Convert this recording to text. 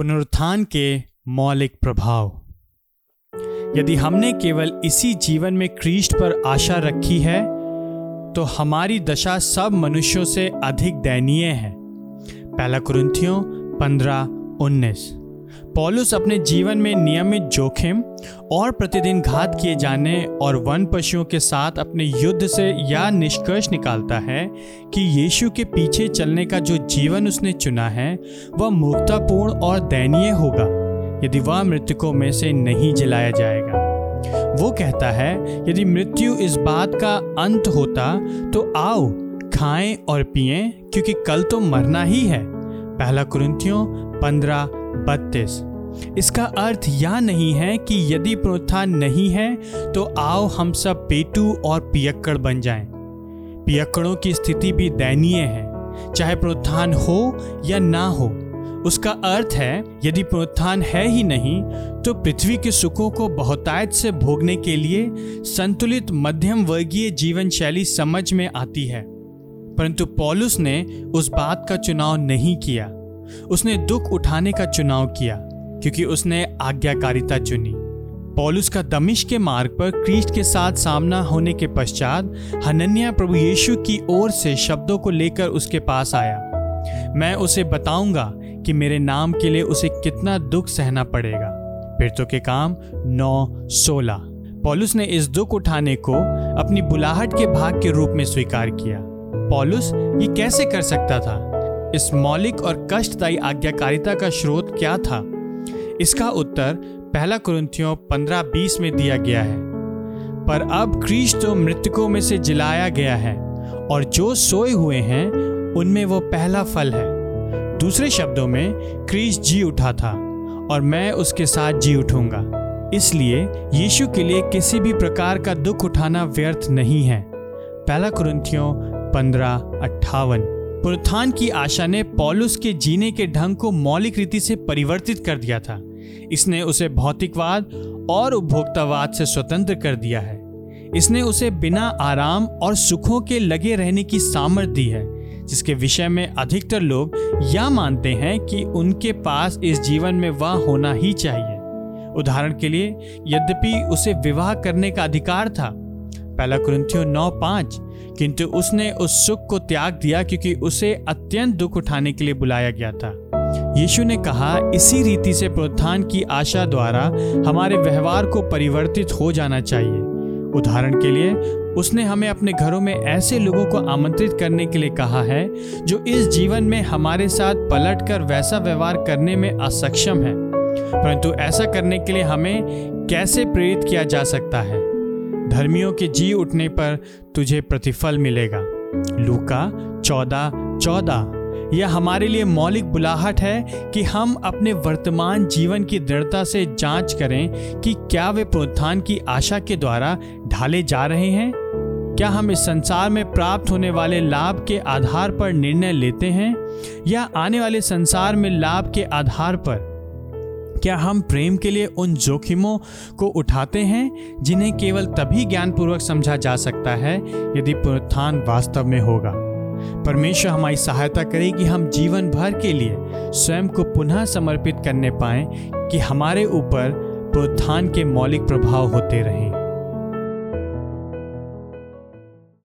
पुनरुत्थान के मौलिक प्रभाव। यदि हमने केवल इसी जीवन में क्रीष्ट पर आशा रखी है तो हमारी दशा सब मनुष्यों से अधिक दयनीय है। पहला कुरुंथियों पंद्रह उन्नीस। पॉलुस अपने जीवन में नियमित जोखिम और प्रतिदिन घात किए जाने और वन पशुओं के साथ अपने युद्ध से यह निष्कर्ष निकालता है कि यीशु के पीछे चलने का जो जीवन उसने चुना है, वह मूर्तापूर्ण और दयनीय होगा, यदि वह मृतकों में से नहीं जलाया जाएगा। वो कहता है, यदि मृत्यु इस बात का अंत होता तो आओ, खाएँ और पिएँ, क्योंकि कल तो मरना ही है। पहला कुरिंथियों पंद्रह बत्तीस। इसका अर्थ यह नहीं है कि यदि पुनरुत्थान नहीं है तो आओ हम सब पेटू और पियक्कड़ बन जाएँ। पियक्कड़ों की स्थिति भी दयनीय है, चाहे पुनरुत्थान हो या ना हो। उसका अर्थ है, यदि पुनरुत्थान है ही नहीं तो पृथ्वी के सुखों को बहुतायत से भोगने के लिए संतुलित मध्यम वर्गीय जीवन शैली समझ में आती है। परंतु पॉलुस ने उस बात का चुनाव नहीं किया। उसने दुख उठाने का चुनाव किया, क्योंकि उसने आज्ञाकारिता चुनी। पॉलुस का दमिश के मार्ग पर क्रीस्ट के साथ सामना होने के पश्चात हनन्या प्रभु यीशु की ओर से शब्दों को लेकर उसके पास आया। मैं उसे बताऊँगा कि मेरे नाम के लिए उसे कितना दुख सहना पड़ेगा। तो के काम नौ सोलह। पॉलुस ने इस दुख उठाने को अपनी बुलाहट के भाग के रूप में स्वीकार किया। पॉलुस, ये कैसे कर सकता था? इस मौलिक और कष्टदायी आज्ञाकारिता का स्रोत क्या था? इसका उत्तर पहला कुरुंथियों पंद्रह बीस में दिया गया है। पर अब क्रीश तो मृतकों में से जिलाया गया है और जो सोए हुए हैं, उनमें वो पहला फल है। दूसरे शब्दों में क्रीश जी उठा था और मैं उसके साथ जी उठूँगा। इसलिए यीशु के लिए किसी भी प्रकार का दुख उठाना व्यर्थ नहीं है। पहला कुरुंथियों पंद्रह अट्ठावन। पुनरुत्थान की आशा ने पॉलुस के जीने के ढंग को मौलिक रीति से परिवर्तित कर दिया था। इसने उसे भौतिकवाद और उपभोक्तावाद से स्वतंत्र कर दिया है। इसने उसे बिना आराम और सुखों के लगे रहने की सामर्थ्य दी है, जिसके विषय में अधिकतर लोग यह मानते हैं कि उनके पास इस जीवन में वह होना ही चाहिए। उदाहरण के लिए, यद्यपि उसे विवाह करने का अधिकार था पहला कुरिन्थियों नौ पाँच, किंतु उसने उस सुख को त्याग दिया क्योंकि उसे अत्यंत दुख उठाने के लिए बुलाया गया था। यीशु ने कहा, इसी रीति से प्रोत्थान की आशा द्वारा हमारे व्यवहार को परिवर्तित हो जाना चाहिए। उदाहरण के लिए, उसने हमें अपने घरों में ऐसे लोगों को आमंत्रित करने के लिए कहा है, जो इस जीवन में हमारे साथ पलट कर वैसा व्यवहार करने में असक्षम है। परंतु ऐसा करने के लिए हमें कैसे प्रेरित किया जा सकता है? धर्मियों के जी उठने पर तुझे प्रतिफल मिलेगा। लूका, चौदह चौदह। यह हमारे लिए मौलिक बुलाहट है कि हम अपने वर्तमान जीवन की दृढ़ता से जाँच करें कि क्या वे प्रोत्थान की आशा के द्वारा ढाले जा रहे हैं। क्या हम इस संसार में प्राप्त होने वाले लाभ के आधार पर निर्णय लेते हैं या आने वाले संसार में लाभ के आधार पर क्या हम प्रेम के लिए उन जोखिमों को उठाते हैं जिन्हें केवल तभी ज्ञानपूर्वक समझा जा सकता है यदि पुनरुत्थान वास्तव में होगा? परमेश्वर हमारी सहायता करे कि हम जीवन भर के लिए स्वयं को पुनः समर्पित करने पाए कि हमारे ऊपर पुनरुत्थान के मौलिक प्रभाव होते रहें।